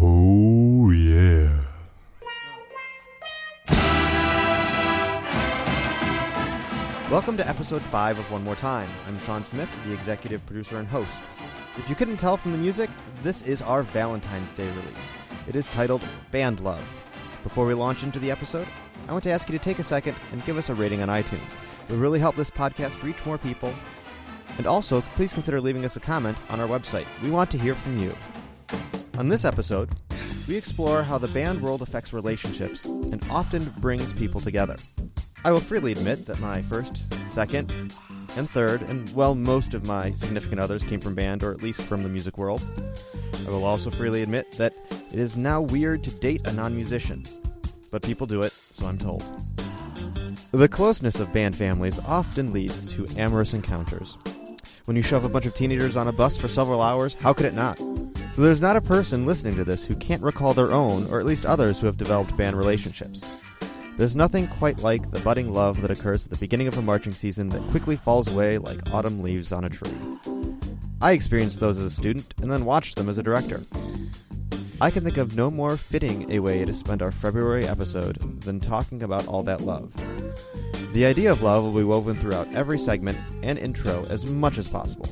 Oh, yeah. Welcome to episode 5 of One More Time. I'm Sean Smith, the executive producer and host. If you couldn't tell from the music, this is our Valentine's Day release. It is titled Band Love. Before we launch into the episode, I want to ask you to take a second and give us a rating on iTunes. It will really help this podcast reach more people. And also, please consider leaving us a comment on our website. We want to hear from you. On this episode, we explore how the band world affects relationships and often brings people together. I will freely admit that my first, second, and third, and well, most of my significant others came from band or at least from the music world. I will also freely admit that it is now weird to date a non musician, but people do it, so I'm told. The closeness of band families often leads to amorous encounters. When you shove a bunch of teenagers on a bus for several hours, how could it not? So there's not a person listening to this who can't recall their own, or at least others who have developed band relationships. There's nothing quite like the budding love that occurs at the beginning of a marching season that quickly falls away like autumn leaves on a tree. I experienced those as a student and then watched them as a director. I can think of no more fitting a way to spend our February episode than talking about all that love. The idea of love will be woven throughout every segment and intro as much as possible.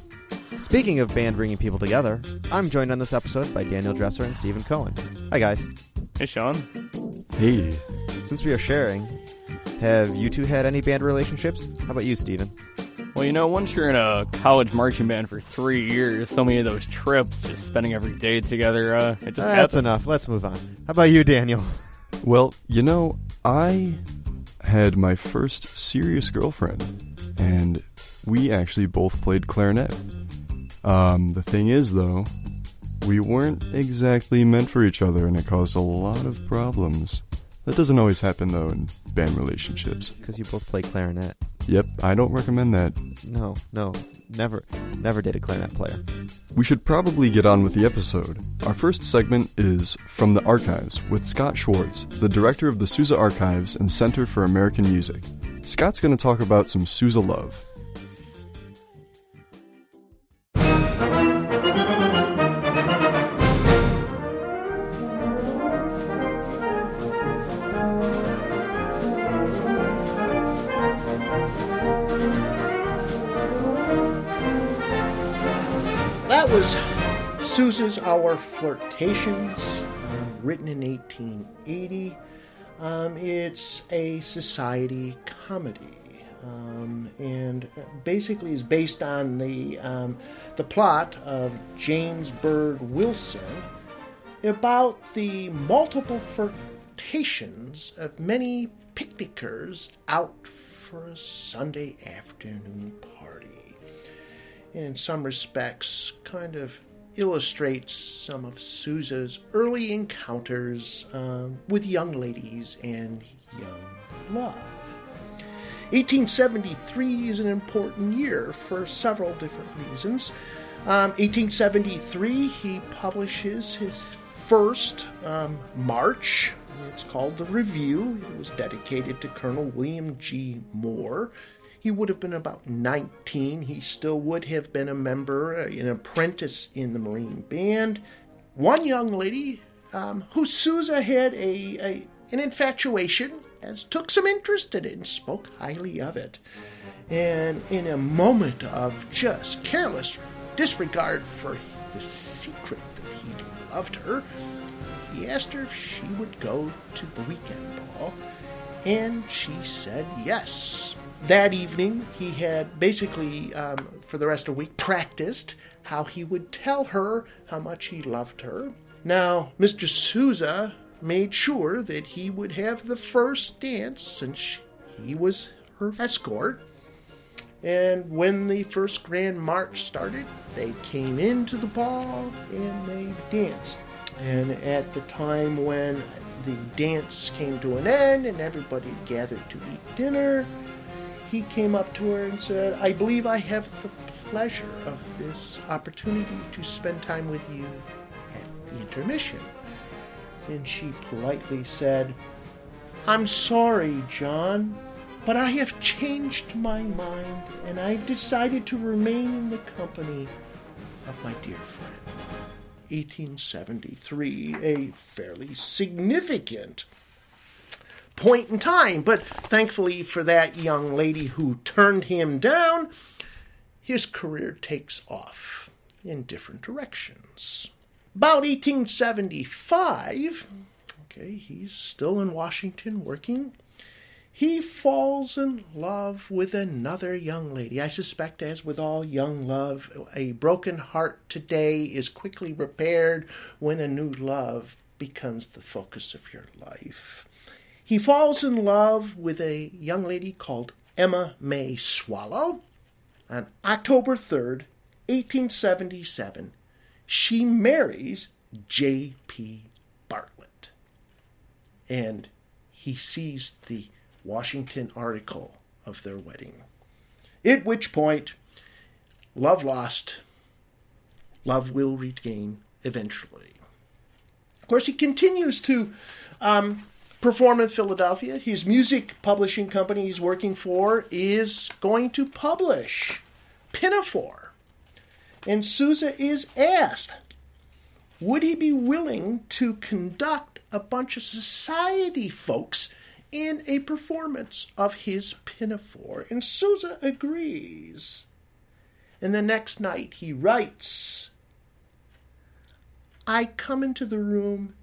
Speaking of band bringing people together, I'm joined on this episode by Daniel Dresser and Stephen Cohen. Hi, guys. Hey, Sean. Hey. Since we are sharing, have you two had any band relationships? How about you, Stephen? Well, you know, once you're in a college marching band for three years, so many of those trips, just spending every day together, uh, it just That's happens. enough. Let's move on. How about you, Daniel? Well, you know, I had my first serious girlfriend, and we actually both played clarinet. Um, the thing is, though, we weren't exactly meant for each other, and it caused a lot of problems. That doesn't always happen, though, in band relationships. Because you both play clarinet. Yep, I don't recommend that. No, no, never, never date a clarinet player. We should probably get on with the episode. Our first segment is From the Archives with Scott Schwartz, the director of the Sousa Archives and Center for American Music. Scott's going to talk about some Sousa love. Sousa's Our Flirtations, um, written in 1880. Um, it's a society comedy. Um, and basically is based on the um, the plot of James Bird Wilson about the multiple flirtations of many picnickers out for a Sunday afternoon party in some respects kind of illustrates some of Sousa's early encounters um, with young ladies and young love. 1873 is an important year for several different reasons. Um, 1873, he publishes his first um, march. It's called The Review. It was dedicated to Colonel William G. Moore. He would have been about 19. He still would have been a member, uh, an apprentice in the Marine Band. One young lady um, who Sousa had a, a an infatuation, as took some interest in it and spoke highly of it. And in a moment of just careless disregard for the secret that he loved her, he asked her if she would go to the weekend ball, and she said yes. That evening, he had basically, um, for the rest of the week, practiced how he would tell her how much he loved her. Now, Mr. Sousa made sure that he would have the first dance since he was her escort. And when the first grand march started, they came into the ball and they danced. And at the time when the dance came to an end and everybody gathered to eat dinner, he came up to her and said, I believe I have the pleasure of this opportunity to spend time with you at the intermission. And she politely said, I'm sorry, John, but I have changed my mind and I've decided to remain in the company of my dear friend. 1873, a fairly significant point in time. But thankfully for that young lady who turned him down, his career takes off in different directions. About 1875, okay, he's still in Washington working he falls in love with another young lady. I suspect, as with all young love, a broken heart today is quickly repaired when a new love becomes the focus of your life. He falls in love with a young lady called Emma May Swallow. On October 3rd, 1877, she marries J.P. Bartlett. And he sees the Washington article of their wedding. At which point, love lost, love will regain eventually. Of course, he continues to um, perform in Philadelphia. His music publishing company he's working for is going to publish Pinafore. And Sousa is asked, would he be willing to conduct a bunch of society folks in a performance of his Pinafore, and Sousa agrees. And the next night he writes I come into the room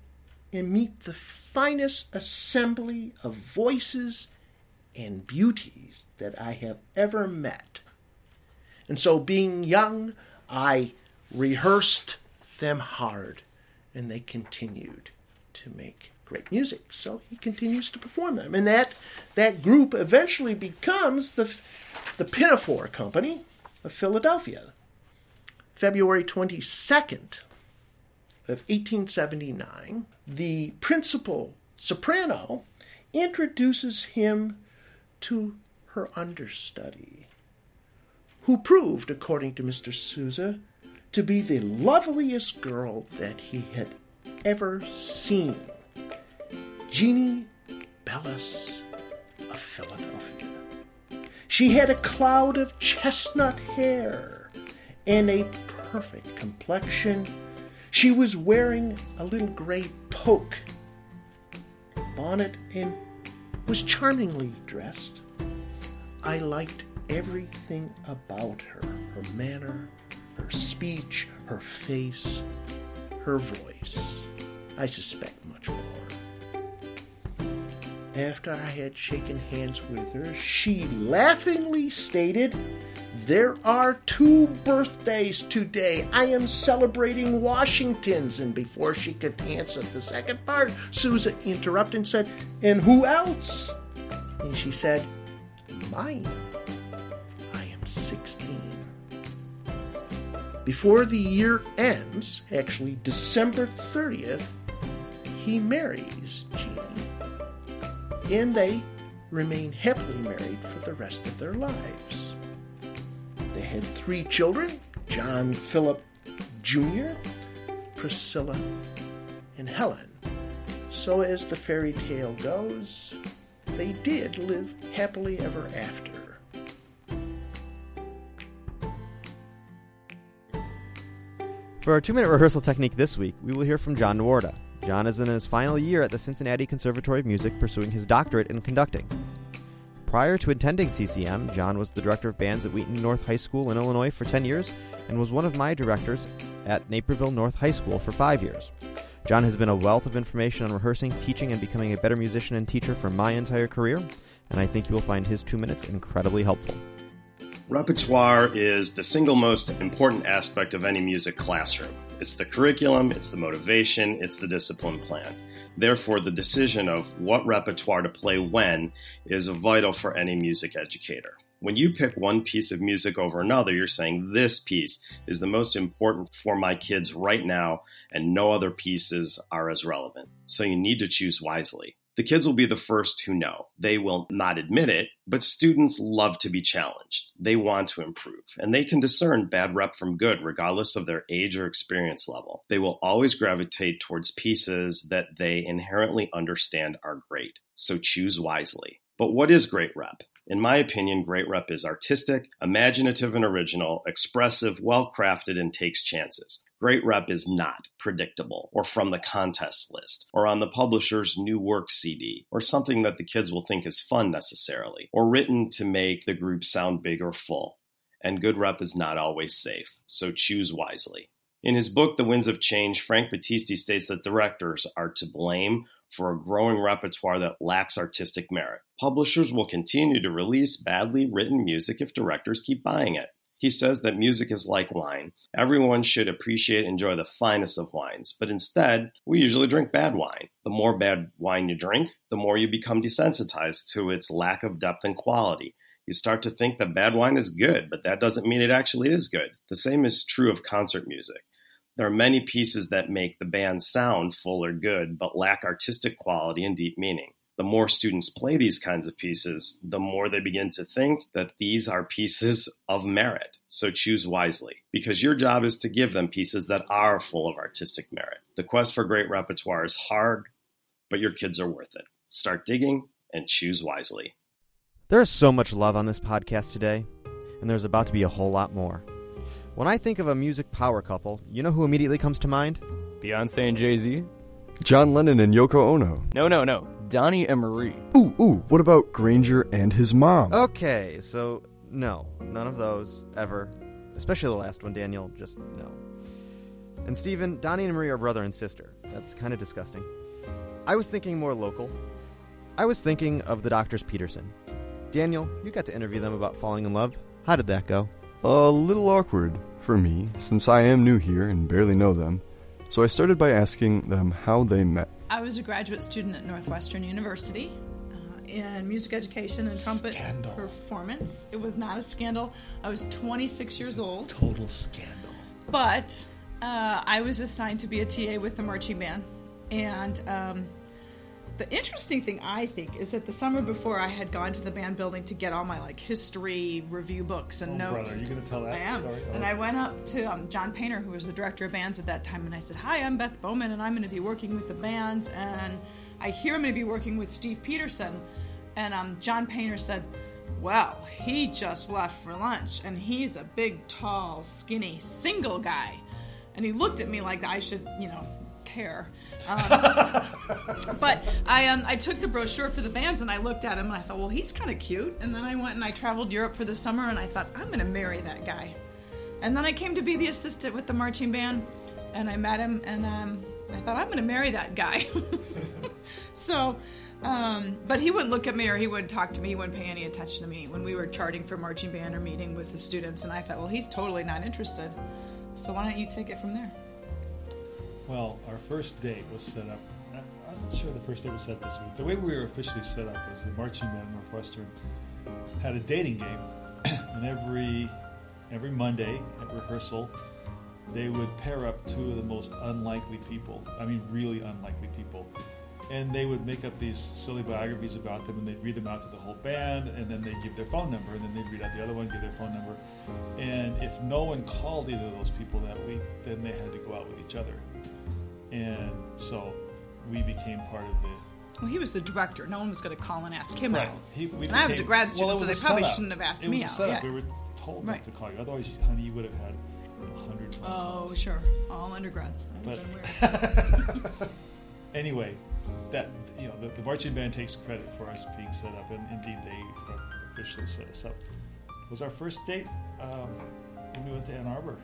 and meet the finest assembly of voices and beauties that I have ever met. And so, being young, I rehearsed them hard, and they continued to make great music. So he continues to perform them. And that, that group eventually becomes the, the Pinafore Company of Philadelphia. February 22nd of 1879, the principal soprano introduces him to her understudy, who proved, according to Mr. Sousa, to be the loveliest girl that he had ever seen. Jeannie Bellis of Philadelphia. She had a cloud of chestnut hair and a perfect complexion. She was wearing a little gray poke bonnet and was charmingly dressed. I liked everything about her her manner, her speech, her face, her voice. I suspect much more. After I had shaken hands with her, she laughingly stated, There are two birthdays today. I am celebrating Washington's. And before she could answer the second part, Sousa interrupted and said, And who else? And she said, Mine. I am 16. Before the year ends, actually December 30th, he marries Jeannie and they remain happily married for the rest of their lives. They had three children John Philip Jr., Priscilla, and Helen. So, as the fairy tale goes, they did live happily ever after. For our two minute rehearsal technique this week, we will hear from Jon Noworyta. Jon is in his final year at the Cincinnati Conservatory of Music pursuing his doctorate in conducting. Prior to attending CCM, Jon was the director of bands at Wheaton North High School in Illinois for 10 years and was one of my directors at Naperville North High School for 5 years. Jon has been a wealth of information on rehearsing, teaching, and becoming a better musician and teacher for my entire career, and I think you will find his two minutes incredibly helpful. Repertoire is the single most important aspect of any music classroom. It's the curriculum, it's the motivation, it's the discipline plan. Therefore, the decision of what repertoire to play when is vital for any music educator. When you pick one piece of music over another, you're saying this piece is the most important for my kids right now, and no other pieces are as relevant. So you need to choose wisely. The kids will be the first who know. They will not admit it, but students love to be challenged. They want to improve, and they can discern bad rep from good regardless of their age or experience level. They will always gravitate towards pieces that they inherently understand are great. So choose wisely. But what is great rep? In my opinion, great rep is artistic, imaginative and original, expressive, well crafted, and takes chances. Great rep is not predictable, or from the contest list, or on the publisher's new work CD, or something that the kids will think is fun necessarily, or written to make the group sound big or full. And good rep is not always safe, so choose wisely. In his book, The Winds of Change, Frank Battisti states that directors are to blame for a growing repertoire that lacks artistic merit. Publishers will continue to release badly written music if directors keep buying it. He says that music is like wine. Everyone should appreciate and enjoy the finest of wines, but instead, we usually drink bad wine. The more bad wine you drink, the more you become desensitized to its lack of depth and quality. You start to think that bad wine is good, but that doesn't mean it actually is good. The same is true of concert music. There are many pieces that make the band sound full or good, but lack artistic quality and deep meaning. The more students play these kinds of pieces, the more they begin to think that these are pieces of merit. So choose wisely, because your job is to give them pieces that are full of artistic merit. The quest for great repertoire is hard, but your kids are worth it. Start digging and choose wisely. There is so much love on this podcast today, and there's about to be a whole lot more. When I think of a music power couple, you know who immediately comes to mind? Beyonce and Jay Z? John Lennon and Yoko Ono. No, no, no. Donnie and Marie. Ooh, ooh, what about Grainger and his mom? Okay, so no, none of those ever. Especially the last one, Daniel, just no. And Stephen, Donnie and Marie are brother and sister. That's kind of disgusting. I was thinking more local. I was thinking of the Doctors Peterson. Daniel, you got to interview them about falling in love. How did that go? A little awkward for me, since I am new here and barely know them. So I started by asking them how they met. I was a graduate student at Northwestern University uh, in music education and trumpet Scandal. performance. It was not a scandal. I was 26 years old, Total scandal. but uh, I was assigned to be a TA with the marching band. And um, the interesting thing I think is that the summer before I had gone to the band building to get all my like history review books and Oh, notes. brother, you gonna tell that I am. story? And Oh. I went up to um, John Paynter, who was the director of bands at that time, and I said, "Hi, I'm Beth Bowman, and I'm going to be working with the band, and I hear I'm going to be working with Steve Peterson." And um, John Paynter said, "Well, he just left for lunch, and he's a big, tall, skinny, single guy." And he looked at me like I should, you know, care. Um, but I um, I took the brochure for the bands and I looked at him and I thought, well, he's kind of cute. And then I went and I traveled Europe for the summer and I thought, I'm going to marry that guy. And then I came to be the assistant with the marching band and I met him and um, I thought, I'm going to marry that guy. so, um, but he wouldn't look at me or he wouldn't talk to me. He wouldn't pay any attention to me when we were charting for marching band or meeting with the students. And I thought, well, he's totally not interested. So why don't you take it from there? Well, our first date was set up. I'm not sure the first date was set this week. The way we were officially set up was the marching band Northwestern had a dating game, and every every Monday at rehearsal, they would pair up two of the most unlikely people. I mean, really unlikely people. And they would make up these silly biographies about them, and they'd read them out to the whole band, and then they'd give their phone number, and then they'd read out the other one, give their phone number. And if no one called either of those people that week, then they had to go out with each other. And so we became part of the. Well, he was the director. No one was going to call and ask him out. He, we And I was a grad student, it so they probably setup. shouldn't have asked it me out, yeah. We were told Right. not to call you. Otherwise, honey, you would have had a hundred Oh, calls. sure. All undergrads. But have been weird. anyway, that you know, the, the marching band takes credit for us being set up, and indeed they officially set us up. It Was our first date um, when we went to Ann Arbor?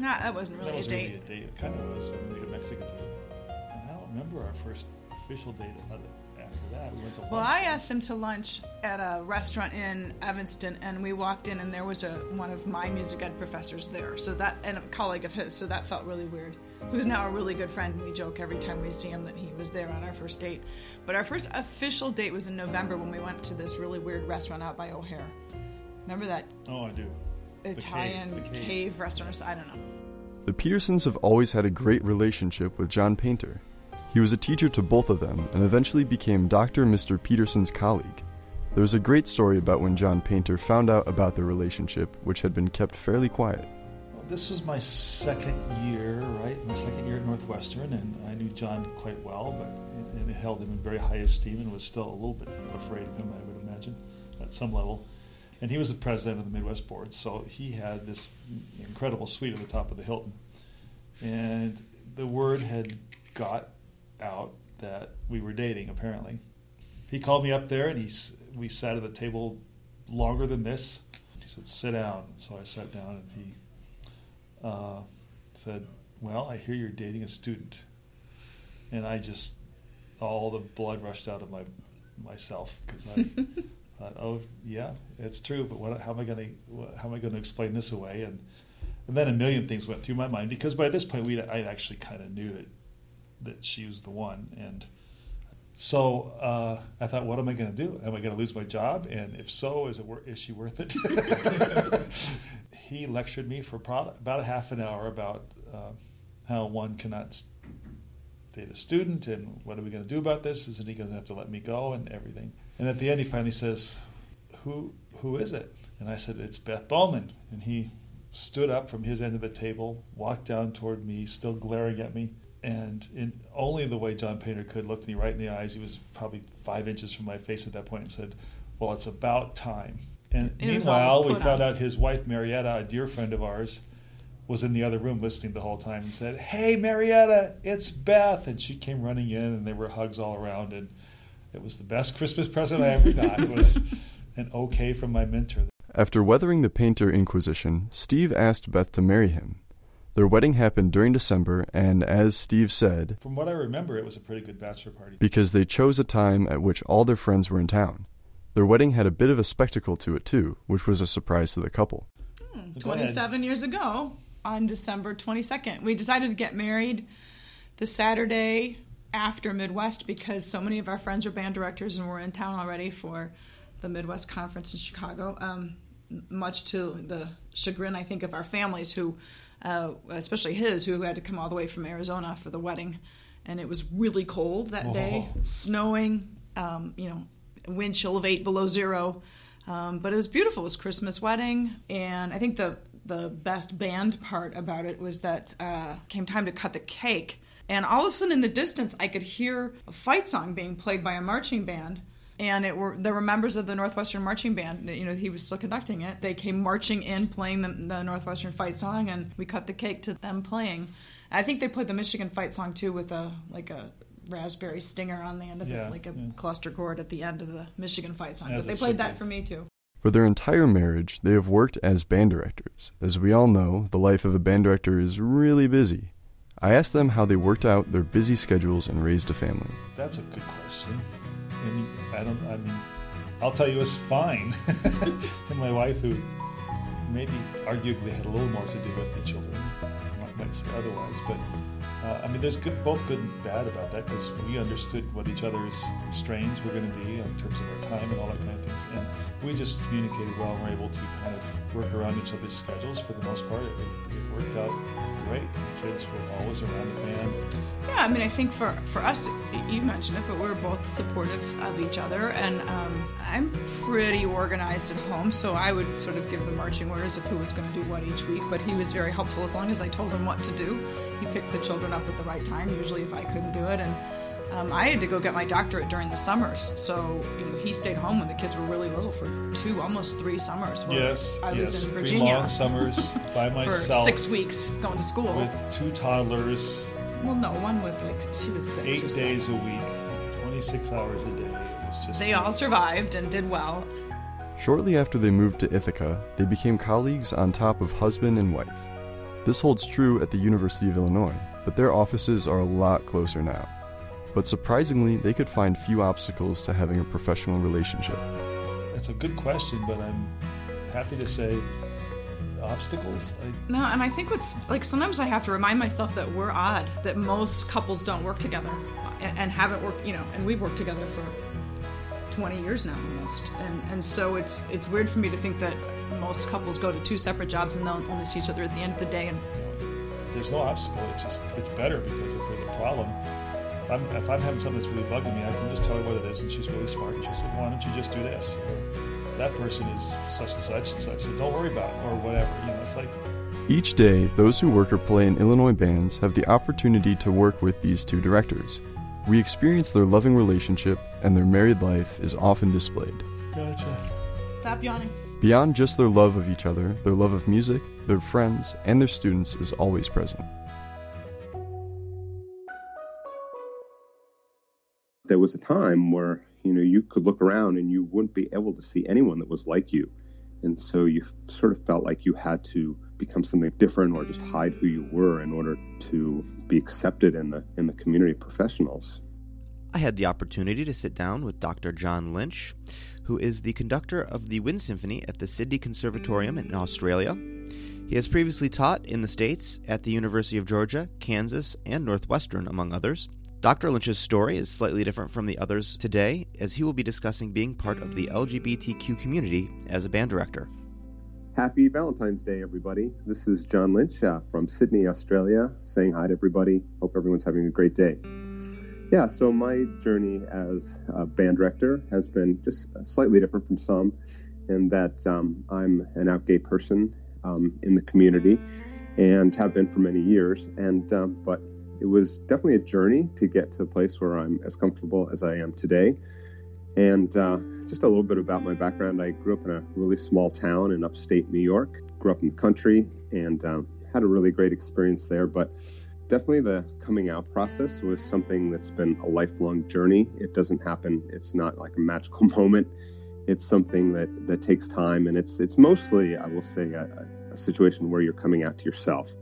Nah, that wasn't really that a was date. really a date. It kind of was we went to Mexico. And I don't remember our first official date after that. We went to Well. I asked him to lunch at a restaurant in Evanston, and we walked in, and there was a one of my music ed professors there. So that and a colleague of his. So that felt really weird. Who's now a really good friend. and We joke every time we see him that he was there on our first date. But our first official date was in November when we went to this really weird restaurant out by O'Hare. Remember that Oh, I do. Cave, Italian the cave. cave. restaurant? or I don't know. The Petersons have always had a great relationship with John Paynter. He was a teacher to both of them and eventually became Dr. Mr. Peterson's colleague. There's a great story about when John Paynter found out about their relationship, which had been kept fairly quiet. Well, this was my second year, right? My second year at Northwestern, and I knew John quite well, but and held him in very high esteem, and was still a little bit afraid of him, I would imagine, at some level. And he was the president of the Midwest Board, so he had this incredible suite at the top of the Hilton. and the word had got out that we were dating. Apparently, he called me up there, and he's we sat at the table longer than this. He said, "Sit down." So I sat down, and he uh, said, "Well, I hear you're dating a student," and I just all the blood rushed out of my myself because I thought, "Oh, yeah, it's true." But what, how am I going to how am I going to explain this away? And and then a million things went through my mind because by this point we I actually kind of knew that that she was the one and. So uh, I thought, what am I going to do? Am I going to lose my job? And if so, is it wor- is she worth it? he lectured me for about a half an hour about uh, how one cannot date a student and what are we going to do about this? Isn't he going to have to let me go and everything? And at the end, he finally says, "Who who is it?" And I said, "It's Beth Bowman." And he stood up from his end of the table, walked down toward me, still glaring at me, and in only the way John Paynter could, looked me right in the eyes. He was probably five inches from my face at that point and said, "Well, it's about time." And It meanwhile, we found out his wife Marietta, a dear friend of ours, was in the other room listening the whole time and said, "Hey, Marietta, it's Beth," and she came running in, and there were hugs all around, and it was the best Christmas present I ever got. It was an okay from my mentor. After weathering the Paynter Inquisition, Steve asked Beth to marry him. Their wedding happened during December, and as Steve said, From what I remember, it was a pretty good bachelor party. because they chose a time at which all their friends were in town. Their wedding had a bit of a spectacle to it, too, which was a surprise to the couple. Hmm, Go ahead. 27 years ago on December 22nd. We decided to get married the Saturday after Midwest because so many of our friends are band directors and we're in town already for the Midwest Conference in Chicago. Um, much to the chagrin, I think, of our families who, uh, especially his, who had to come all the way from Arizona for the wedding. And it was really cold that day, snowing, um, you know, wind chill of eight below zero. Um, but it was beautiful. It was Christmas wedding, and I think the the best band part about it was that uh, came time to cut the cake, and all of a sudden in the distance I could hear a fight song being played by a marching band, and it were there were members of the Northwestern Marching Band. You know, he was still conducting it. They came marching in, playing the, the Northwestern fight song, and we cut the cake to them playing. I think they played the Michigan fight song too with a like a raspberry stinger on the end of Yeah, it, like a yeah. cluster chord at the end of the Michigan fight song. As but they played that be. for me too. For their entire marriage, they have worked as band directors. As we all know, the life of a band director is really busy. I asked them how they worked out their busy schedules and raised a family. That's a good question. And I don't. I mean, I'll tell you, it's fine. and my wife, who maybe arguably had a little more to do with the children, might, say otherwise. But uh, I mean, there's good, both good and bad about that because we understood what each other's strains were going to be in terms of our time and all that kind of things, and we just communicated well and were able to kind of work around each other's schedules for the most part. It, it worked out great. The kids were always around the band. Yeah, I mean, I think for for us, you mentioned it, but we're both supportive of each other, and um, I'm pretty organized at home, so I would sort of give the marching orders of who was going to do what each week. But he was very helpful as long as I told him what to do. He picked the children up at the right time, usually if I couldn't do it, and. Um, I had to go get my doctorate during the summers, so you know he stayed home when the kids were really little for two, almost three summers. where Yes, I was yes. in Three Virginia long summers by myself for six weeks going to school. with two toddlers, well, no, one was like she was six eight or seven. days a week, 26 hours a day. It was just They all survived and did well. Shortly after they moved to Ithaca, they became colleagues on top of husband and wife. This holds true at the University of Illinois, but their offices are a lot closer now. But surprisingly, they could find few obstacles to having a professional relationship. That's a good question, but I'm happy to say obstacles. I, No, and I think what's like sometimes I have to remind myself that we're odd, that most couples don't work together and, and haven't worked, you know, and we've worked together for 20 years now almost. And and so it's it's weird for me to think that most couples go to two separate jobs and they'll only see each other at the end of the day and there's no obstacle. It's just it's better because if there's a problem, if I'm if I'm having something that's really bugging me, I can just tell her what it is, and she's really smart. And she'll say, "Why don't you just do this?" Or that person is such and such and such, so don't worry about it, or whatever. You know, it's like Each day, those who work or play in Illinois bands have the opportunity to work with these two directors. We experience their loving relationship, and their married life is often displayed. gotcha. stop yawning. Beyond just their love of each other, their love of music, their friends, and their students is always present. There was a time where, you know, you could look around and you wouldn't be able to see anyone that was like you. And so you sort of felt like you had to become something different or just hide who you were in order to be accepted in the in the community of professionals. I had the opportunity to sit down with Dr. John Lynch who is the conductor of the Wind Symphony at the Sydney Conservatorium in Australia. He has previously taught in the States at the University of Georgia, Kansas, and Northwestern, among others. Dr. Lynch's story is slightly different from the others today, as he will be discussing being part of the LGBTQ community as a band director. Happy Valentine's Day, everybody. This is John Lynch uh, from Sydney, Australia, saying hi to everybody. Hope everyone's having a great day. Yeah, so my journey as a band director has been just slightly different from some, in that um, I'm an out gay person um, in the community and have been for many years. And um, but it was definitely a journey to get to a place where I'm as comfortable as I am today. And uh, just a little bit about my background: I grew up in a really small town in upstate New York. Grew up in the country and um, had a really great experience there, but definitely the coming out process was something that's been a lifelong journey. It doesn't happen. It's not like a magical moment. It's something that that takes time, and it's it's mostly, I will say, a, a situation where you're coming out to yourself,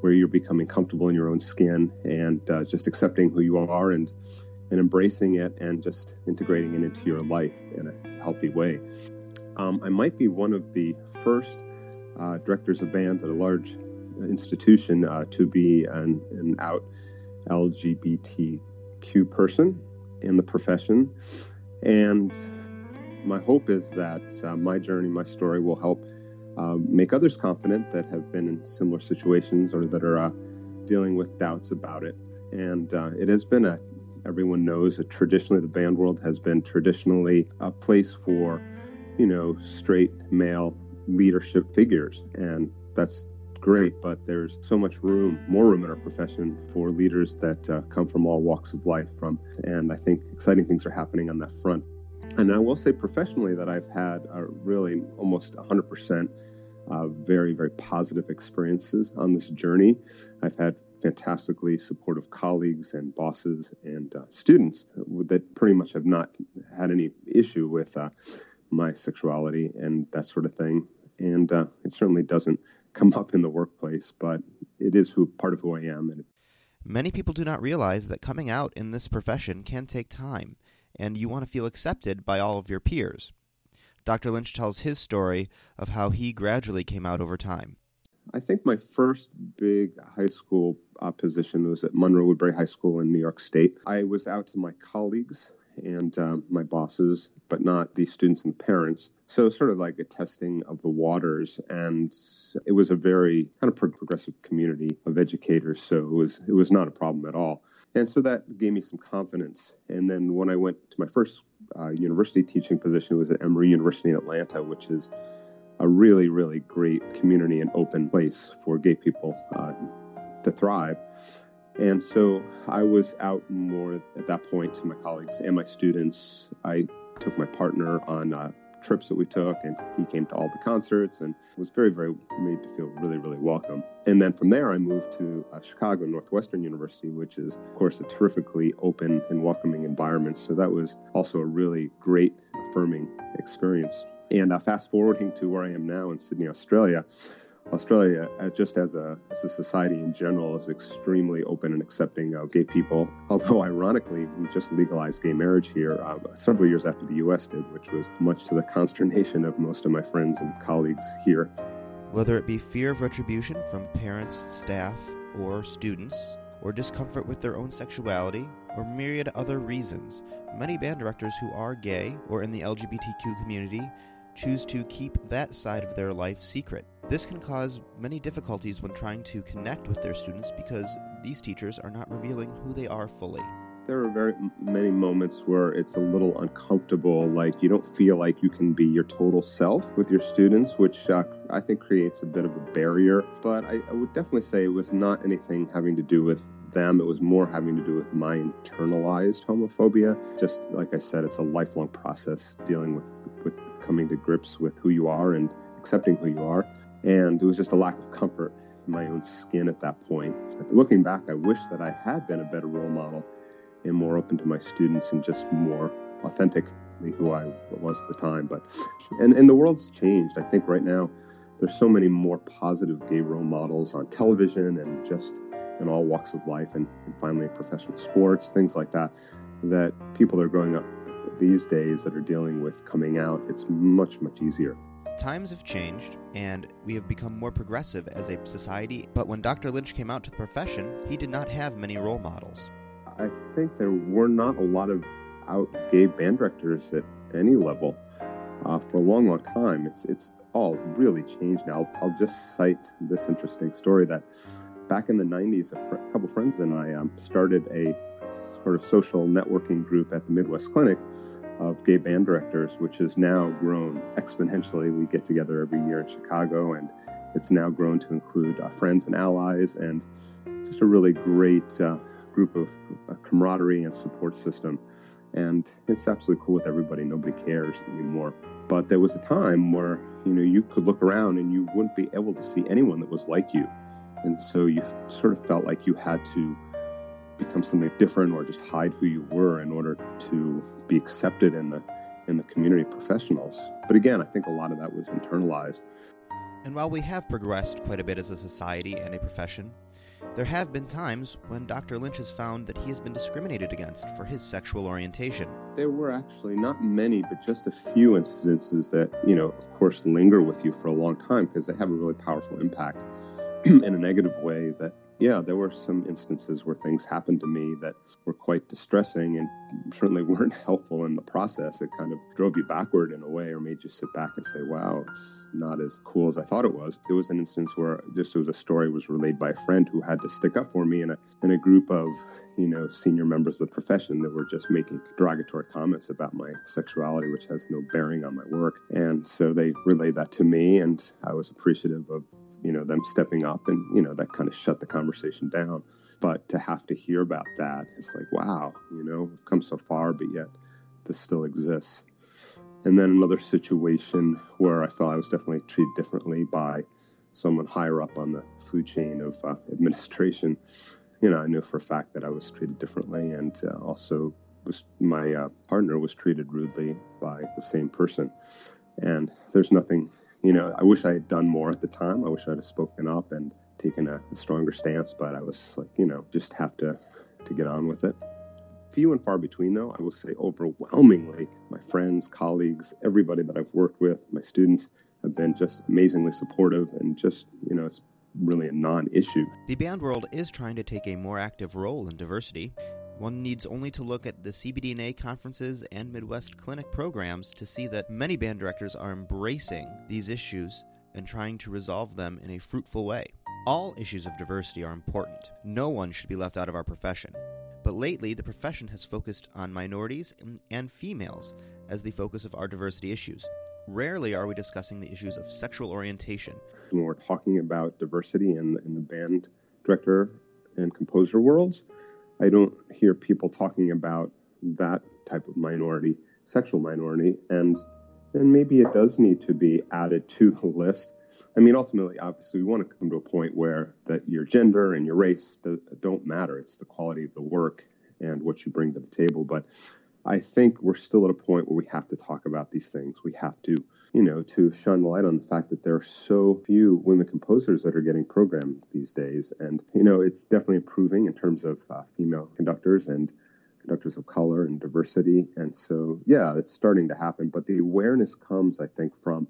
where you're becoming comfortable in your own skin and uh, just accepting who you are and and embracing it and just integrating it into your life in a healthy way. Um, I might be one of the first uh, directors of bands at a large institution uh, to be an, an out LGBTQ person in the profession. And my hope is that uh, my journey, my story will help uh, make others confident that have been in similar situations or that are uh, dealing with doubts about it. And uh, it has been a, everyone knows that traditionally the band world has been traditionally a place for, you know, straight male leadership figures. And that's great, but there's so much room, more room in our profession for leaders that uh, come from all walks of life. From and I think exciting things are happening on that front. And I will say professionally that I've had a really almost 100% uh, very very positive experiences on this journey. I've had fantastically supportive colleagues and bosses and uh, students that pretty much have not had any issue with uh, my sexuality and that sort of thing. And uh, it certainly doesn't come up in the workplace, but it is who part of who I am. And Many people do not realize that coming out in this profession can take time, and you want to feel accepted by all of your peers. Dr. Lynch tells his story of how he gradually came out over time. I think my first big high school uh, position was at Monroe Woodbury High School in New York State. I was out to my colleagues and um, my bosses, but not the students and parents. So, sort of like a testing of the waters, and it was a very kind of progressive community of educators. So it was it was not a problem at all, and so that gave me some confidence. And then when I went to my first uh, university teaching position, it was at Emory University in Atlanta, which is a really really great community and open place for gay people uh, to thrive. And so I was out more at that point to my colleagues and my students. I took my partner on uh, trips that we took, and he came to all the concerts and was very, very made to feel really, really welcome. And then from there, I moved to uh, Chicago Northwestern University, which is, of course, a terrifically open and welcoming environment. So that was also a really great, affirming experience. And uh, fast forwarding to where I am now in Sydney, Australia. Australia, just as a, as a society in general, is extremely open and accepting of gay people. Although, ironically, we just legalized gay marriage here uh, several years after the U.S. did, which was much to the consternation of most of my friends and colleagues here. Whether it be fear of retribution from parents, staff, or students, or discomfort with their own sexuality, or myriad other reasons, many band directors who are gay or in the LGBTQ community choose to keep that side of their life secret. This can cause many difficulties when trying to connect with their students because these teachers are not revealing who they are fully. There are very many moments where it's a little uncomfortable, like you don't feel like you can be your total self with your students, which uh, I think creates a bit of a barrier. But I, I would definitely say it was not anything having to do with them. It was more having to do with my internalized homophobia. Just like I said, it's a lifelong process dealing with, with coming to grips with who you are and accepting who you are. And it was just a lack of comfort in my own skin at that point. Looking back, I wish that I had been a better role model and more open to my students and just more authentically who I was at the time. But and and the world's changed. I think right now there's so many more positive gay role models on television and just in all walks of life and, and finally professional sports, things like that, that people that are growing up these days that are dealing with coming out, it's much, much easier. Times have changed, and we have become more progressive as a society, but when Dr. Lynch came out to the profession, he did not have many role models. I think there were not a lot of out gay band directors at any level uh, for a long, long time. It's, it's all really changed now. I'll, I'll just cite this interesting story that back in the 90s, a, fr- a couple friends and I um, started a sort of social networking group at the Midwest Clinic of gay band directors, which has now grown exponentially. We get together every year in Chicago, and it's now grown to include uh, friends and allies, and just a really great uh, group of uh, camaraderie and support system. And it's absolutely cool with everybody. Nobody cares anymore. But there was a time where you know you could look around and you wouldn't be able to see anyone that was like you, and so you sort of felt like you had to become something different or just hide who you were in order to be accepted in the in the community of professionals. But again, I think a lot of that was internalized. And while we have progressed quite a bit as a society and a profession, there have been times when Dr. Lynch has found that he has been discriminated against for his sexual orientation. There were actually not many, but just a few incidences that, you know, of course, linger with you for a long time because they have a really powerful impact in a negative way that yeah, there were some instances where things happened to me that were quite distressing and certainly weren't helpful in the process. It kind of drove you backward in a way or made you sit back and say, wow, it's not as cool as I thought it was. There was an instance where just as a story was relayed by a friend who had to stick up for me in a, in a group of you know, senior members of the profession that were just making derogatory comments about my sexuality, which has no bearing on my work. And so they relayed that to me, and I was appreciative of you know them stepping up and you know that kind of shut the conversation down. But to have to hear about that it's like wow you know we've come so far but yet this still exists. And then another situation where i felt i was definitely treated differently by someone higher up on the food chain of uh, administration. You know i knew for a fact that i was treated differently and uh, also was my uh, partner was treated rudely by the same person. And there's nothing you know, I wish I had done more at the time. I wish I'd have spoken up and taken a, a stronger stance, but I was like, you know, just have to to get on with it. Few and far between, though, I will say overwhelmingly, my friends, colleagues, everybody that I've worked with, my students have been just amazingly supportive and just, you know, it's really a non issue. The band world is trying to take a more active role in diversity. One needs only to look at the CBDNA conferences and Midwest Clinic programs to see that many band directors are embracing these issues and trying to resolve them in a fruitful way. All issues of diversity are important. No one should be left out of our profession. But lately, the profession has focused on minorities and females as the focus of our diversity issues. Rarely are we discussing the issues of sexual orientation. When we're talking about diversity in, in the band director and composer worlds, I don't hear people talking about that type of minority, sexual minority, and and maybe it does need to be added to the list. I mean, ultimately, obviously, we want to come to a point where that your gender and your race don't matter. It's the quality of the work and what you bring to the table. But I think we're still at a point where we have to talk about these things. We have to you know, to shine the light on the fact that there are so few women composers that are getting programmed these days. And, you know, it's definitely improving in terms of uh, female conductors and conductors of color and diversity. And so, yeah, it's starting to happen. But the awareness comes, I think, from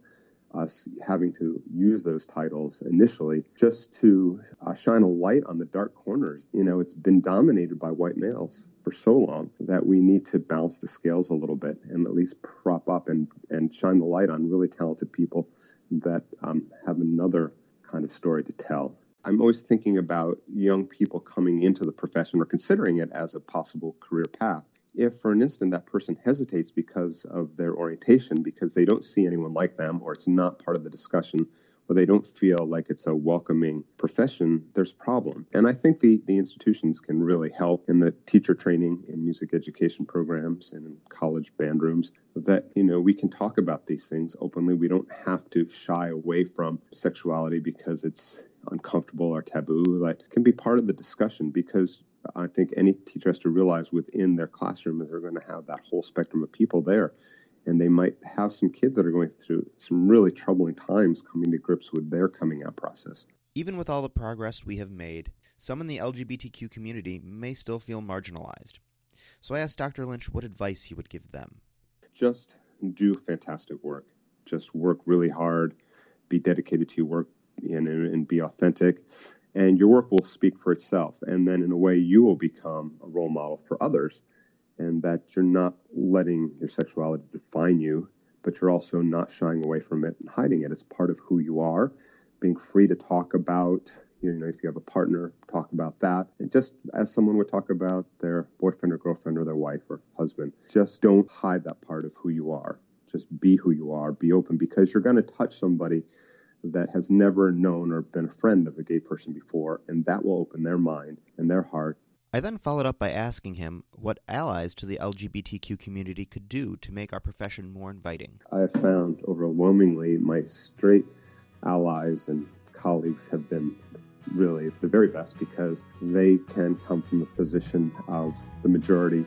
us having to use those titles initially just to uh, shine a light on the dark corners. You know, it's been dominated by white males for so long that we need to balance the scales a little bit and at least prop up and, and shine the light on really talented people that um, have another kind of story to tell. I'm always thinking about young people coming into the profession or considering it as a possible career path if for an instant that person hesitates because of their orientation, because they don't see anyone like them, or it's not part of the discussion, or they don't feel like it's a welcoming profession, there's a problem. And I think the, the institutions can really help in the teacher training in music education programs and in college band rooms that, you know, we can talk about these things openly. We don't have to shy away from sexuality because it's uncomfortable or taboo. That can be part of the discussion because I think any teacher has to realize within their classroom is they're going to have that whole spectrum of people there. And they might have some kids that are going through some really troubling times coming to grips with their coming out process. Even with all the progress we have made, some in the LGBTQ community may still feel marginalized. So I asked Dr. Lynch what advice he would give them. Just do fantastic work. Just work really hard, be dedicated to your work, and, and be authentic and your work will speak for itself. And then, in a way, you will become a role model for others, and that you're not letting your sexuality define you, but you're also not shying away from it and hiding it. It's part of who you are. Being free to talk about, you know, if you have a partner, talk about that. And just as someone would talk about their boyfriend or girlfriend or their wife or husband, just don't hide that part of who you are. Just be who you are, be open because you're going to touch somebody that has never known or been a friend of a gay person before, and that will open their mind and their heart. I then followed up by asking him what allies to the LGBTQ community could do to make our profession more inviting. I have found overwhelmingly my straight allies and colleagues have been really the very best because they can come from a position of the majority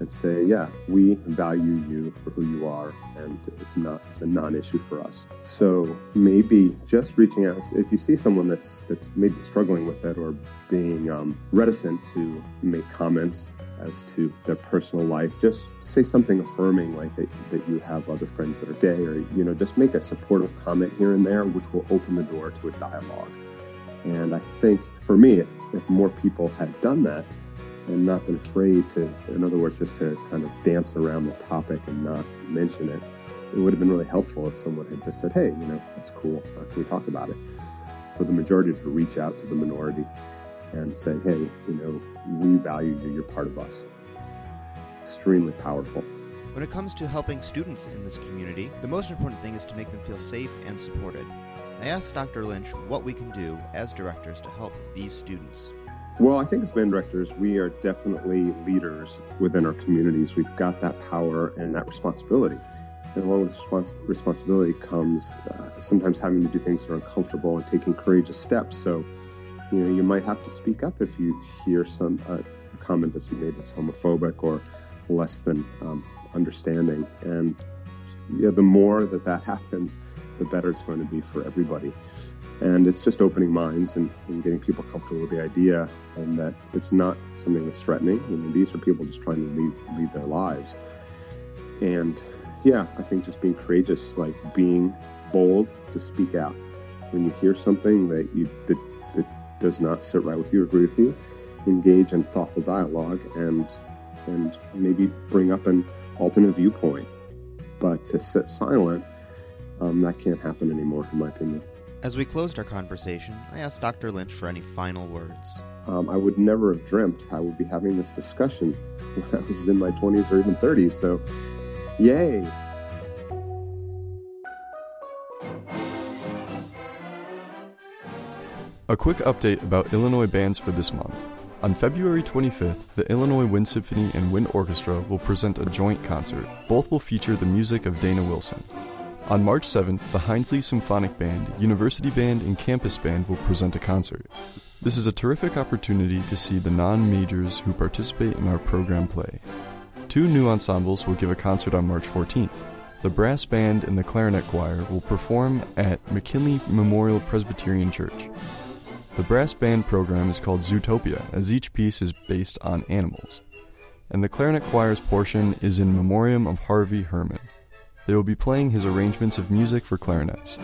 and say, yeah, we value you for who you are, and it's not it's a non-issue for us. So maybe just reaching out if you see someone that's that's maybe struggling with it or being um, reticent to make comments as to their personal life, just say something affirming like that, that you have other friends that are gay, or you know, just make a supportive comment here and there, which will open the door to a dialogue. And I think for me, if, if more people had done that, and not been afraid to, in other words, just to kind of dance around the topic and not mention it, it would have been really helpful if someone had just said, hey, you know, that's cool. Uh, can we talk about it? For the majority to reach out to the minority and say, hey, you know, we value you, you're part of us. Extremely powerful. When it comes to helping students in this community, the most important thing is to make them feel safe and supported. I asked Dr. Lynch what we can do as directors to help these students. Well, I think as band directors, we are definitely leaders within our communities. We've got that power and that responsibility. And along with respons- responsibility comes uh, sometimes having to do things that are uncomfortable and taking courageous steps. So, you know, you might have to speak up if you hear some uh, a comment that's made that's homophobic or less than um, understanding. And yeah, the more that that happens, the better it's going to be for everybody. And it's just opening minds and, and, getting people comfortable with the idea and that it's not something that's threatening. I mean, these are people just trying to lead, lead their lives. And yeah, I think just being courageous, like being bold to speak out. When you hear something that you that, that does not sit right with you, agree with you, engage in thoughtful dialogue and and maybe bring up an alternate viewpoint. But to sit silent, um, that can't happen anymore, in my opinion. As we closed our conversation, I asked Dr. Lynch for any final words. Um, I would never have dreamt I would be having this discussion when I was in my 20s or even 30s, so yay! A quick update about Illinois bands for this month. On February 25th, the Illinois Wind Symphony and Wind Orchestra will present a joint concert. Both will feature the music of Dana Wilson. On March 7th, the Hindsley Symphonic Band, University Band, and Campus Band will present a concert. This is a terrific opportunity to see the non majors who participate in our program play. Two new ensembles will give a concert on March 14th. The brass band and the clarinet choir will perform at McKinley Memorial Presbyterian Church. The brass band program is called Zootopia, as each piece is based on animals. And the clarinet choir's portion is in memoriam of Harvey Herman. They will be playing his arrangements of music for clarinets.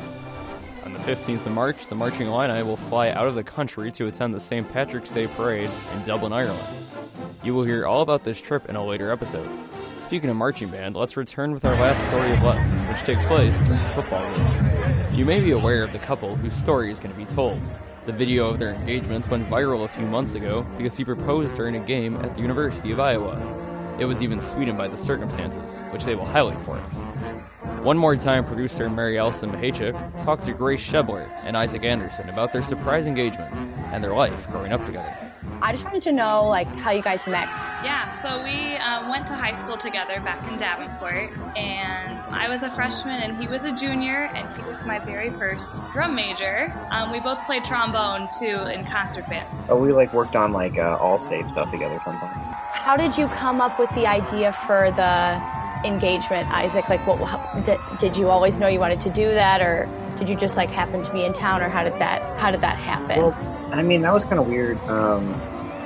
On the 15th of March, the Marching Illini will fly out of the country to attend the St. Patrick's Day Parade in Dublin, Ireland. You will hear all about this trip in a later episode. Speaking of marching band, let's return with our last story of love, which takes place during football game. You may be aware of the couple whose story is going to be told. The video of their engagement went viral a few months ago because he proposed during a game at the University of Iowa. It was even sweetened by the circumstances, which they will highlight for us. One more time, producer Mary Elson Mahachuk talked to Grace Shebler and Isaac Anderson about their surprise engagement and their life growing up together. I just wanted to know, like, how you guys met Yeah, so we uh, went to high school together back in Davenport, and I was a freshman and he was a junior, and he was my very first drum major. Um, we both played trombone too in concert band. Oh, we like worked on like uh, all state stuff together sometimes. How did you come up with the idea for the engagement, Isaac? Like, what did you always know you wanted to do that, or did you just like happen to be in town, or how did that how did that happen? Well, I mean, that was kind of weird. Um,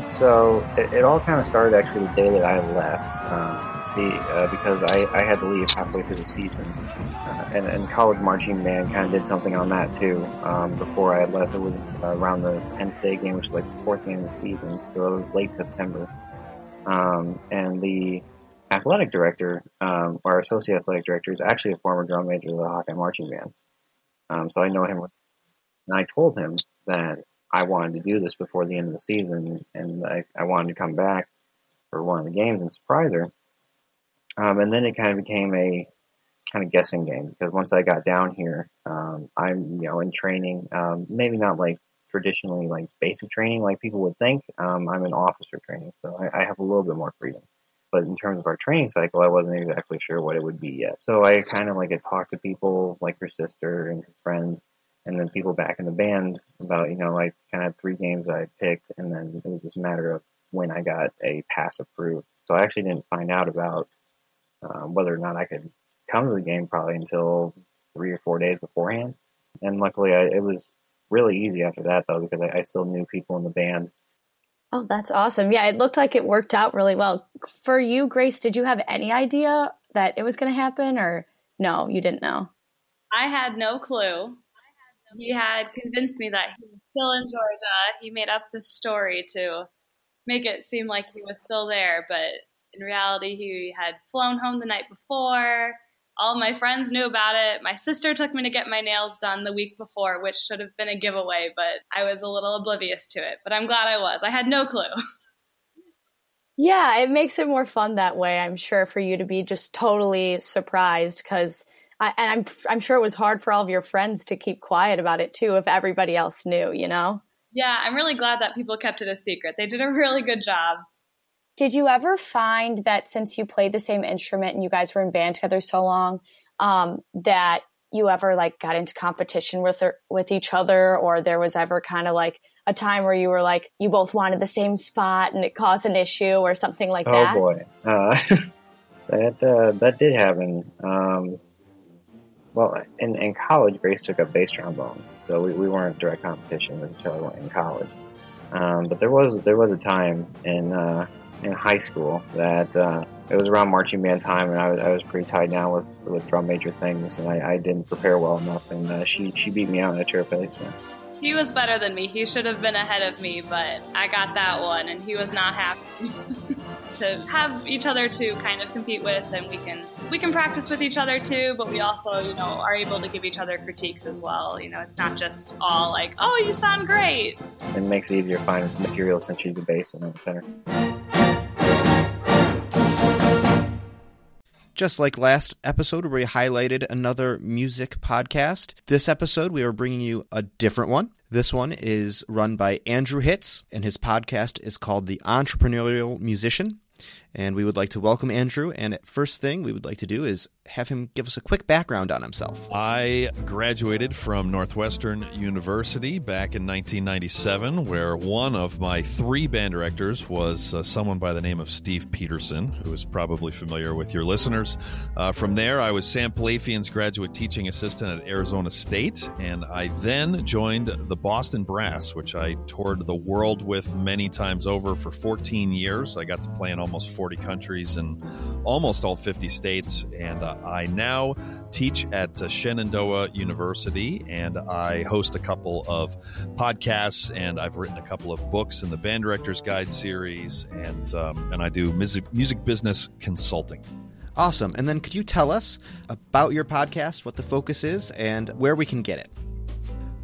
so it, it, all kind of started actually the day that I left, um, the, uh, because I, I had to leave halfway through the season, uh, and, and college marching band kind of did something on that too. Um, before I had left, it was around the Penn State game, which was like the fourth game of the season, so it was late September, um, and the athletic director, um, or associate athletic director, is actually a former drum major of the Hawkeye marching band. Um, so I know him, and I told him that I wanted to do this before the end of the season, and I, I wanted to come back for one of the games and surprise her. Um, and then it kind of became a kind of guessing game because once I got down here, um, I'm you know in training, um, maybe not like traditionally like basic training like people would think. Um, I'm in officer training, so I, I have a little bit more freedom. But in terms of our training cycle, I wasn't exactly sure what it would be yet. So I kind of like had talked to people like your sister and your friends and then people back in the band about you know like kind of three games that I picked, and then it was just a matter of when I got a pass approved. So I actually didn't find out about um, whether or not I could come to the game probably until three or four days beforehand. And luckily, I, it was really easy after that though because I, I still knew people in the band. Oh, that's awesome! Yeah, it looked like it worked out really well for you, Grace. Did you have any idea that it was going to happen, or no, you didn't know? I had no clue he had convinced me that he was still in Georgia. He made up the story to make it seem like he was still there, but in reality, he had flown home the night before. All my friends knew about it. My sister took me to get my nails done the week before, which should have been a giveaway, but I was a little oblivious to it. But I'm glad I was. I had no clue. Yeah, it makes it more fun that way, I'm sure, for you to be just totally surprised because I, and I'm I'm sure it was hard for all of your friends to keep quiet about it too, if everybody else knew, you know. Yeah, I'm really glad that people kept it a secret. They did a really good job. Did you ever find that since you played the same instrument and you guys were in band together so long, um, that you ever like got into competition with with each other, or there was ever kind of like a time where you were like you both wanted the same spot and it caused an issue or something like oh, that? Oh boy, uh, that uh, that did happen. Um, well, in, in college, Grace took up bass trombone, so we, we weren't direct competition with each other in college. Um, but there was there was a time in uh, in high school that uh, it was around marching band time, and I was, I was pretty tied down with, with drum major things, and I, I didn't prepare well enough, and uh, she she beat me out in a chair So. He was better than me. He should have been ahead of me, but I got that one, and he was not happy. to have each other to kind of compete with and we can we can practice with each other too but we also you know are able to give each other critiques as well you know it's not just all like oh you sound great it makes it easier to find material since she's a bass and a tenor Just like last episode, where we highlighted another music podcast, this episode we are bringing you a different one. This one is run by Andrew Hitz, and his podcast is called The Entrepreneurial Musician and we would like to welcome Andrew. And first thing we would like to do is have him give us a quick background on himself. I graduated from Northwestern University back in 1997, where one of my three band directors was uh, someone by the name of Steve Peterson, who is probably familiar with your listeners. Uh, from there, I was Sam Pilafian's graduate teaching assistant at Arizona State, and I then joined the Boston Brass, which I toured the world with many times over for 14 years. I got to play in almost 40 countries and almost all 50 states, and uh, I now teach at uh, Shenandoah University, and I host a couple of podcasts, and I've written a couple of books in the Band Director's Guide series, and um, and I do music music business consulting. Awesome. And then could you tell us about your podcast, what the focus is, and where we can get it?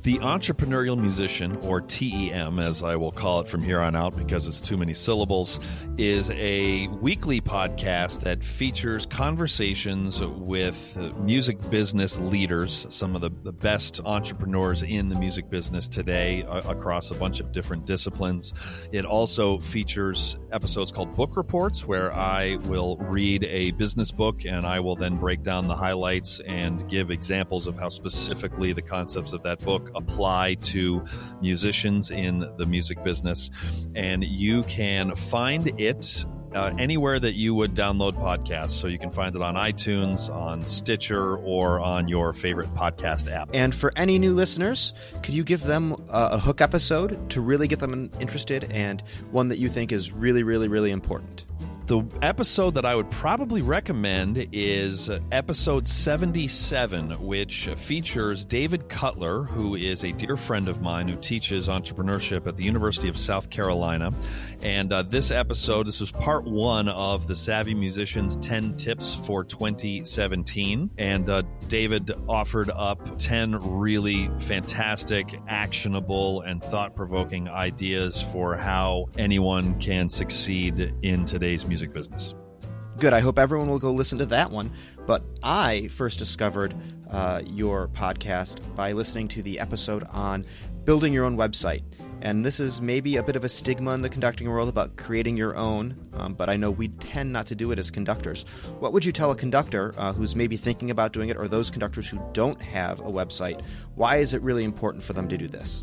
The Entrepreneurial Musician, or TEM, as I will call it from here on out because it's too many syllables, is a weekly podcast that features conversations with music business leaders, some of the, the best entrepreneurs in the music business today uh, across a bunch of different disciplines. It also features episodes called Book Reports, where I will read a business book and I will then break down the highlights and give examples of how specifically the concepts of that book apply to musicians in the music business. And you can find it uh, anywhere that you would download podcasts. So you can find it on iTunes, on Stitcher, or on your favorite podcast app. And for any new listeners, could you give them a, a hook episode to really get them interested and one that you think is really, really, really important? The episode that I would probably recommend is episode 77, which features David Cutler, who is a dear friend of mine who teaches entrepreneurship at the University of South Carolina. And uh, this episode, this was part one of the Savvy Musicians 10 Tips for 2017. And uh, David offered up 10 really fantastic, actionable, and thought provoking ideas for how anyone can succeed in today's music music business. Good. I hope everyone will go listen to that one. But I first discovered uh, your podcast by listening to the episode on building your own website. And this is maybe a bit of a stigma in the conducting world about creating your own, um, but I know we tend not to do it as conductors. What would you tell a conductor uh, who's maybe thinking about doing it, or those conductors who don't have a website? Why is it really important for them to do this?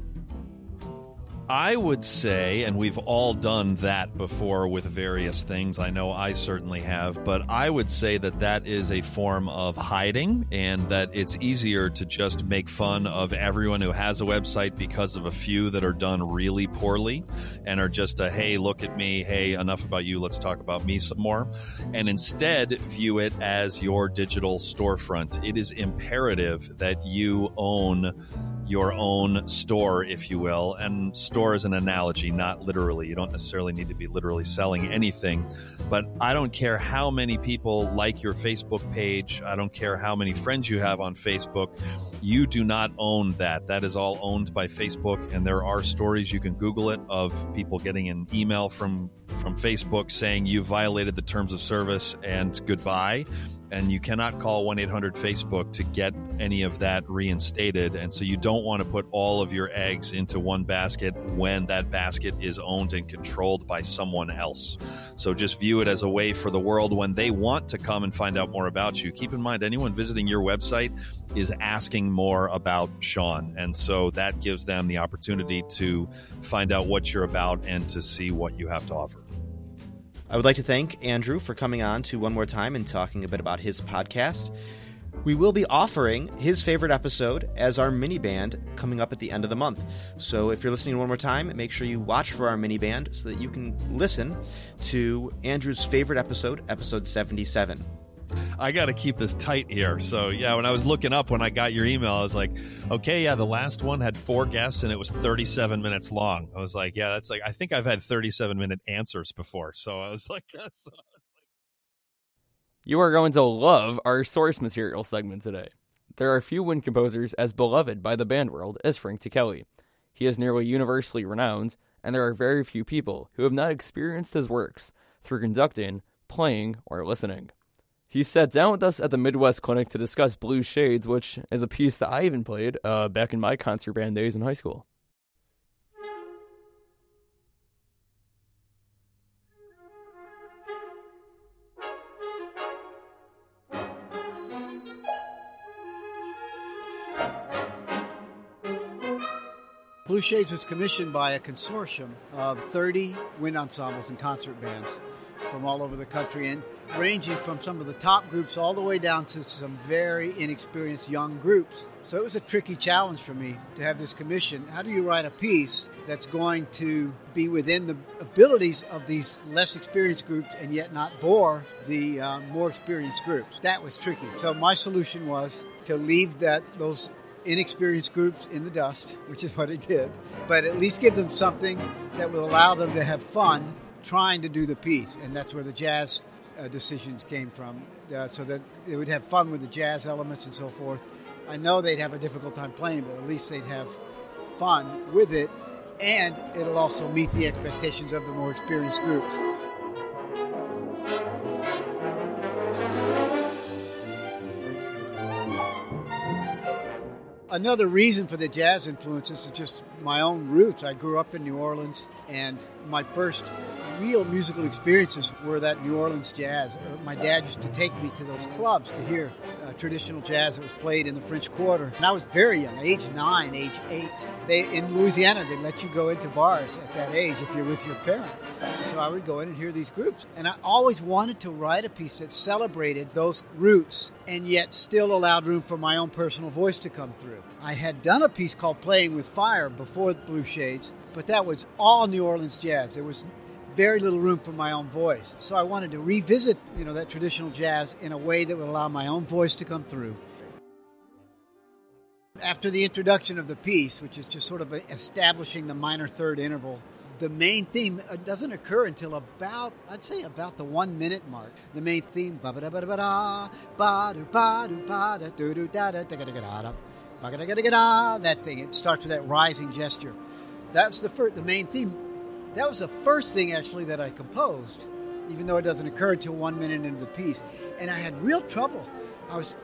I would say, and we've all done that before with various things. I know I certainly have, but I would say that that is a form of hiding and that it's easier to just make fun of everyone who has a website because of a few that are done really poorly and are just a, hey, look at me. Hey, enough about you. Let's talk about me some more. And instead view it as your digital storefront. It is imperative that you own your own store, if you will. And store is an analogy, not literally. You don't necessarily need to be literally selling anything. But I don't care how many people like your Facebook page. I don't care how many friends you have on Facebook. You do not own that. That is all owned by Facebook. And there are stories, you can Google it, of people getting an email from, from Facebook saying you violated the terms of service and goodbye and you cannot call 1 800 Facebook to get any of that reinstated. And so you don't want to put all of your eggs into one basket when that basket is owned and controlled by someone else. So just view it as a way for the world when they want to come and find out more about you. Keep in mind, anyone visiting your website is asking more about Sean. And so that gives them the opportunity to find out what you're about and to see what you have to offer. I would like to thank Andrew for coming on to One More Time and talking a bit about his podcast. We will be offering his favorite episode as our mini band coming up at the end of the month. So if you're listening one more time, make sure you watch for our mini band so that you can listen to Andrew's favorite episode, episode 77. I got to keep this tight here. So, yeah, when I was looking up when I got your email, I was like, okay, yeah, the last one had four guests and it was 37 minutes long. I was like, yeah, that's like, I think I've had 37 minute answers before. So I was like, you are going to love our source material segment today. There are few wind composers as beloved by the band world as Frank Ticheli. He is nearly universally renowned, and there are very few people who have not experienced his works through conducting, playing, or listening. He sat down with us at the Midwest Clinic to discuss Blue Shades, which is a piece that I even played uh, back in my concert band days in high school. Blue Shades was commissioned by a consortium of 30 wind ensembles and concert bands from all over the country and ranging from some of the top groups all the way down to some very inexperienced young groups. So it was a tricky challenge for me to have this commission. How do you write a piece that's going to be within the abilities of these less experienced groups and yet not bore the uh, more experienced groups? That was tricky. So my solution was to leave that those inexperienced groups in the dust, which is what I did, but at least give them something that would allow them to have fun trying to do the piece, and that's where the jazz uh, decisions came from, uh, so that they would have fun with the jazz elements and so forth. I know they'd have a difficult time playing, but at least they'd have fun with it, and it'll also meet the expectations of the more experienced groups. Another reason for the jazz influence is just my own roots. I grew up in New Orleans and my first real musical experiences were that New Orleans jazz. Uh, my dad used to take me to those clubs to hear uh, traditional jazz that was played in the French Quarter. And I was very young, age nine, age eight. They in Louisiana they let you go into bars at that age if you're with your parent. So I would go in and hear these groups, and I always wanted to write a piece that celebrated those roots and yet still allowed room for my own personal voice to come through. I had done a piece called Playing with Fire before Blue Shades, but that was all New Orleans jazz. There was very little room for my own voice. So I wanted to revisit, you know, that traditional jazz in a way that would allow my own voice to come through. After the introduction of the piece, which is just sort of establishing the minor third interval, the main theme uh, doesn't occur until about, I'd say, about the one minute mark. The main theme, ba ba da ba da ba da, ba do ba do ba da do do da da da da da da da da that thing, it starts with that rising gesture. That's the first, the main theme that was the first thing actually that I composed, even though it doesn't occur until one minute into the piece. And I had real trouble. I was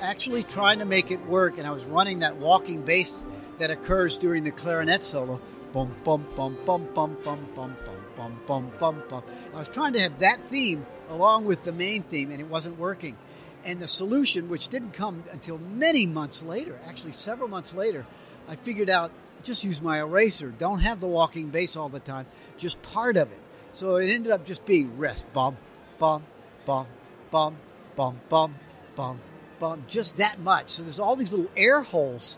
actually trying to make it work, and I was running that walking bass that occurs during the clarinet solo. Bum bum bum bum bum bum bum bum bum bum bum bum. I was trying to have that theme along with the main theme, and it wasn't working. And the solution, which didn't come until many months later, actually several months later, I figured out just use my eraser. Don't have the walking bass all the time, just part of it. So it ended up just being rest, bum, bum, bum, bum, bum, bum, bum, bum, just that much. So there's all these little air holes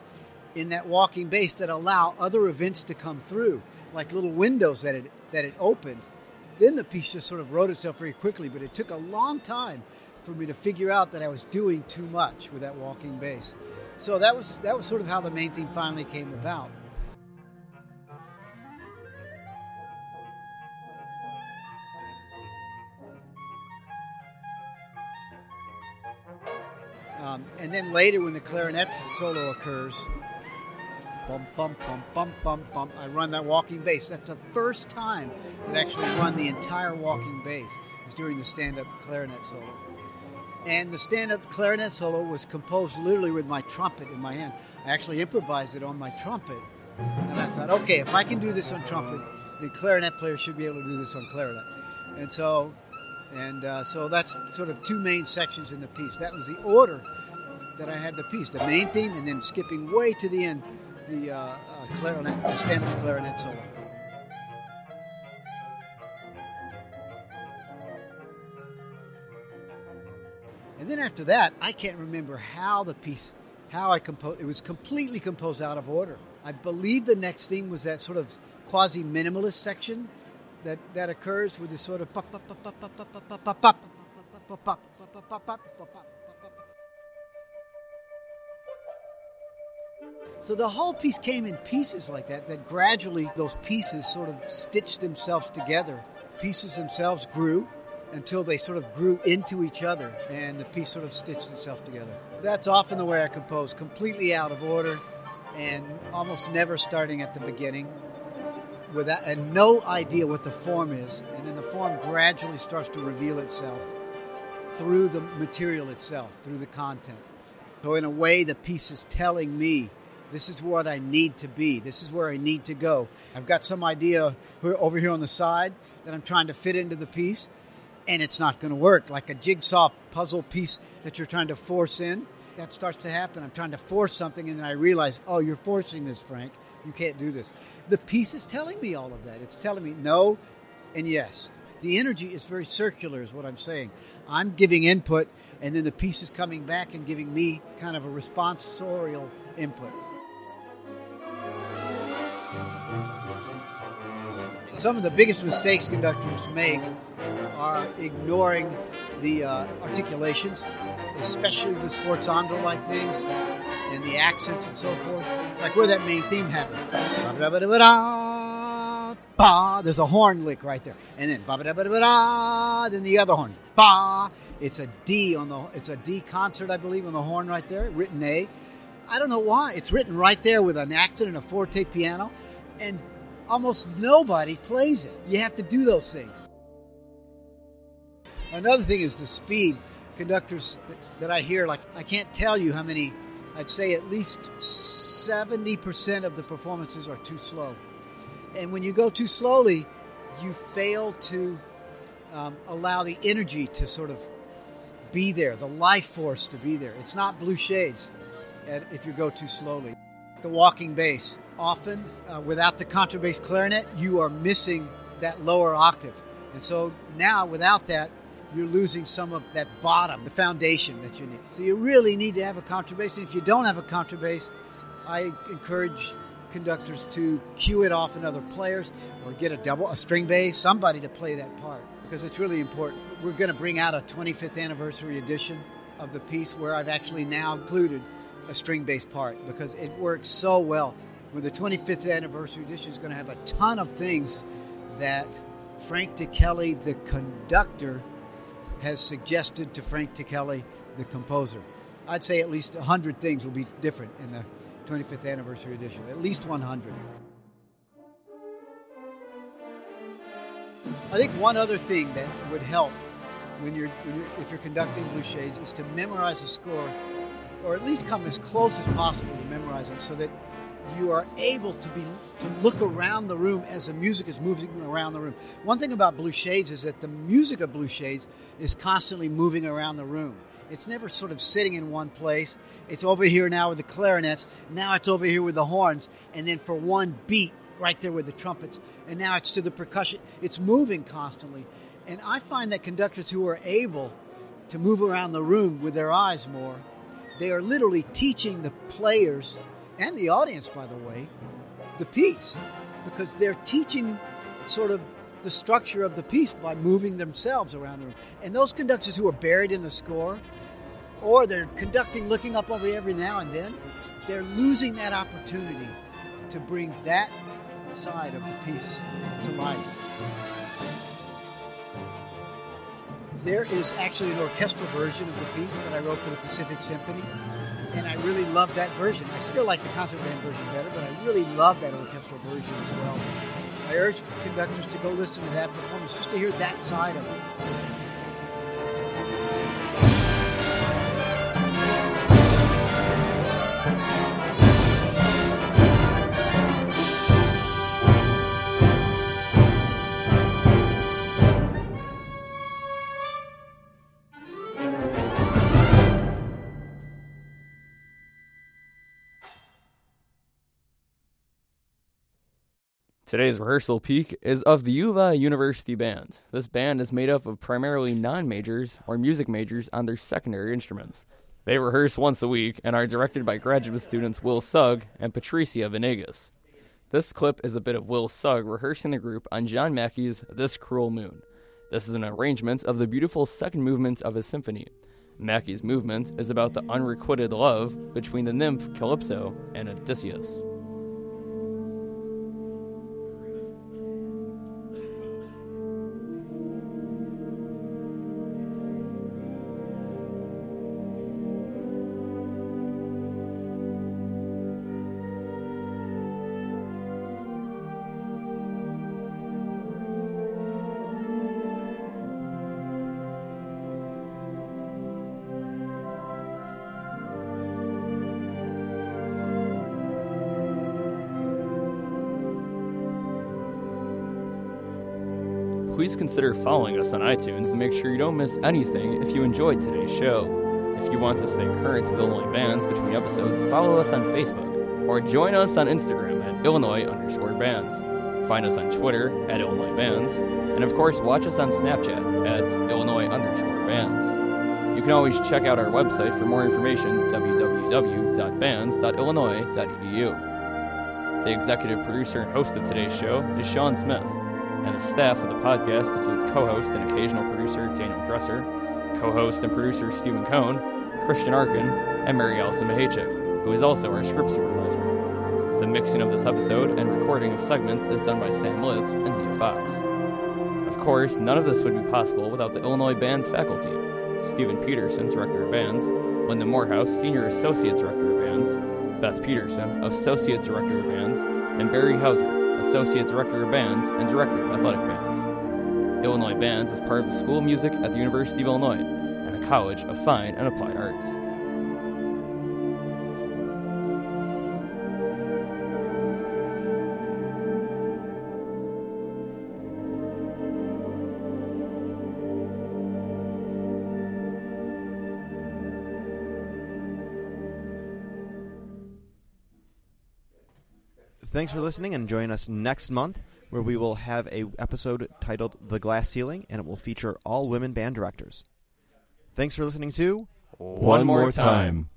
in that walking bass that allow other events to come through, like little windows that it that it opened. Then the piece just sort of wrote itself very quickly, but it took a long time for me to figure out that I was doing too much with that walking bass. So that was that was sort of how the main theme finally came about. And then later, when the clarinet solo occurs, bum bum bum bum bum bum, I run that walking bass. That's the first time that I actually run the entire walking bass. Is during the stand-up clarinet solo. And the stand-up clarinet solo was composed literally with my trumpet in my hand. I actually improvised it on my trumpet, and I thought, okay, if I can do this on trumpet, the clarinet player should be able to do this on clarinet. And so and uh, so that's sort of two main sections in the piece. That was the order that I had the piece, the main theme, and then skipping way to the end, the uh, uh, clarinet, the standard clarinet solo. And then after that, I can't remember how the piece, how I composed. It was completely composed out of order. I believe the next theme was that sort of quasi minimalist section that that occurs with this sort of so the whole piece came in pieces like that that gradually those pieces sort of stitched themselves together. Pieces themselves grew until they sort of grew into each other and the piece sort of stitched itself together. That's often the way i compose completely out of order and almost never starting at the beginning without and no idea what the form is, and then the form gradually starts to reveal itself through the material itself, through the content. So in a way, the piece is telling me this is what I need to be. This is where I need to go. I've got some idea over here on the side that I'm trying to fit into the piece, and it's not going to work. Like a jigsaw puzzle piece that you're trying to force in, that starts to happen. I'm trying to force something, and then I realize, oh, you're forcing this, Frank. You can't do this. The piece is telling me all of that. It's telling me no and yes. The energy is very circular, is what I'm saying. I'm giving input, and then the piece is coming back and giving me kind of a responsorial input. Some of the biggest mistakes conductors make are ignoring the uh, articulations, especially the sforzando like things and the accents and so forth. Like where that main theme happens. Ba, There's a horn lick right there. And then ba. then the other horn. Ba. It's a D on the it's a D concert, I believe, on the horn right there, written A. I don't know why. It's written right there with an accent and a forte piano. And almost nobody plays it. You have to do those things. Another thing is the speed. Conductors that, that I hear, like, I can't tell you how many I'd say at least 70% of the performances are too slow. And when you go too slowly, you fail to um, allow the energy to sort of be there, the life force to be there. It's not blue shades if you go too slowly. The walking bass. Often, uh, without the contrabass clarinet, you are missing that lower octave. And so now, without that, you're losing some of that bottom, the foundation that you need. So you really need to have a contrabass. And if you don't have a contrabass, I encourage conductors to cue it off in other players or get a double, a string bass, somebody to play that part because it's really important. We're going to bring out a 25th anniversary edition of the piece where I've actually now included a string bass part because it works so well. With the 25th anniversary edition is going to have a ton of things that Frank Ticheli, the conductor, has suggested to Frank Ticheli, the composer. I'd say at least 100 things will be different in the 25th anniversary edition, at least 100. I think one other thing that would help when you're, when you're, if you're conducting Blue Shades is to memorize the score, or at least come as close as possible to memorizing, so that you are able to be to look around the room as the music is moving around the room. One thing about Blue Shades is that the music of Blue Shades is constantly moving around the room. It's never sort of sitting in one place. It's over here now with the clarinets. Now it's over here with the horns, and then for one beat, right there with the trumpets, and now it's to the percussion. It's moving constantly. And I find that conductors who are able to move around the room with their eyes more, they are literally teaching the players and the audience, by the way, the piece because they're teaching sort of the structure of the piece by moving themselves around the room. And those conductors who are buried in the score, or they're conducting looking up over every now and then, they're losing that opportunity to bring that side of the piece to life. There is actually an orchestral version of the piece that I wrote for the Pacific Symphony, and I really love that version. I still like the concert band version better, but I really love that orchestral version as well. I urge conductors to go listen to that performance just to hear that side of it. Today's rehearsal peek is of the Uva University Band. This band is made up of primarily non majors or music majors on their secondary instruments. They rehearse once a week and are directed by graduate students Will Sugg and Patricia Venegas. This clip is a bit of Will Sugg rehearsing the group on John Mackey's This Cruel Moon. This is an arrangement of the beautiful second movement of his symphony. Mackey's movement is about the unrequited love between the nymph Calypso and Odysseus. Please consider following us on iTunes to make sure you don't miss anything if you enjoyed today's show. If you want to stay current with Illinois bands between episodes, follow us on Facebook or join us on Instagram at Illinois underscore bands. Find us on Twitter at Illinois bands, and of course, watch us on Snapchat at Illinois underscore bands. You can always check out our website for more information www.bands.illinois.edu. The executive producer and host of today's show is Sean Smith and the staff of the podcast includes co-host and occasional producer Daniel Dresser, co-host and producer Stephen Cohn, Christian Arkin, and Mary Allison Mahachik, who is also our script supervisor. The mixing of this episode and recording of segments is done by Sam Litt and Zia Fox. Of course, none of this would be possible without the Illinois Bands faculty. Stephen Peterson, Director of Bands, Linda Moorhouse, Senior Associate Director of Bands, Beth Peterson, Associate Director of Bands, and Barry Houser, Associate Director of Bands, and Director of Athletic Bands. Illinois Bands is part of the School of Music at the University of Illinois and a College of Fine and Applied Arts. Thanks for listening and join us next month where we will have a episode titled The Glass Ceiling and it will feature all women band directors. Thanks for listening to One More Time.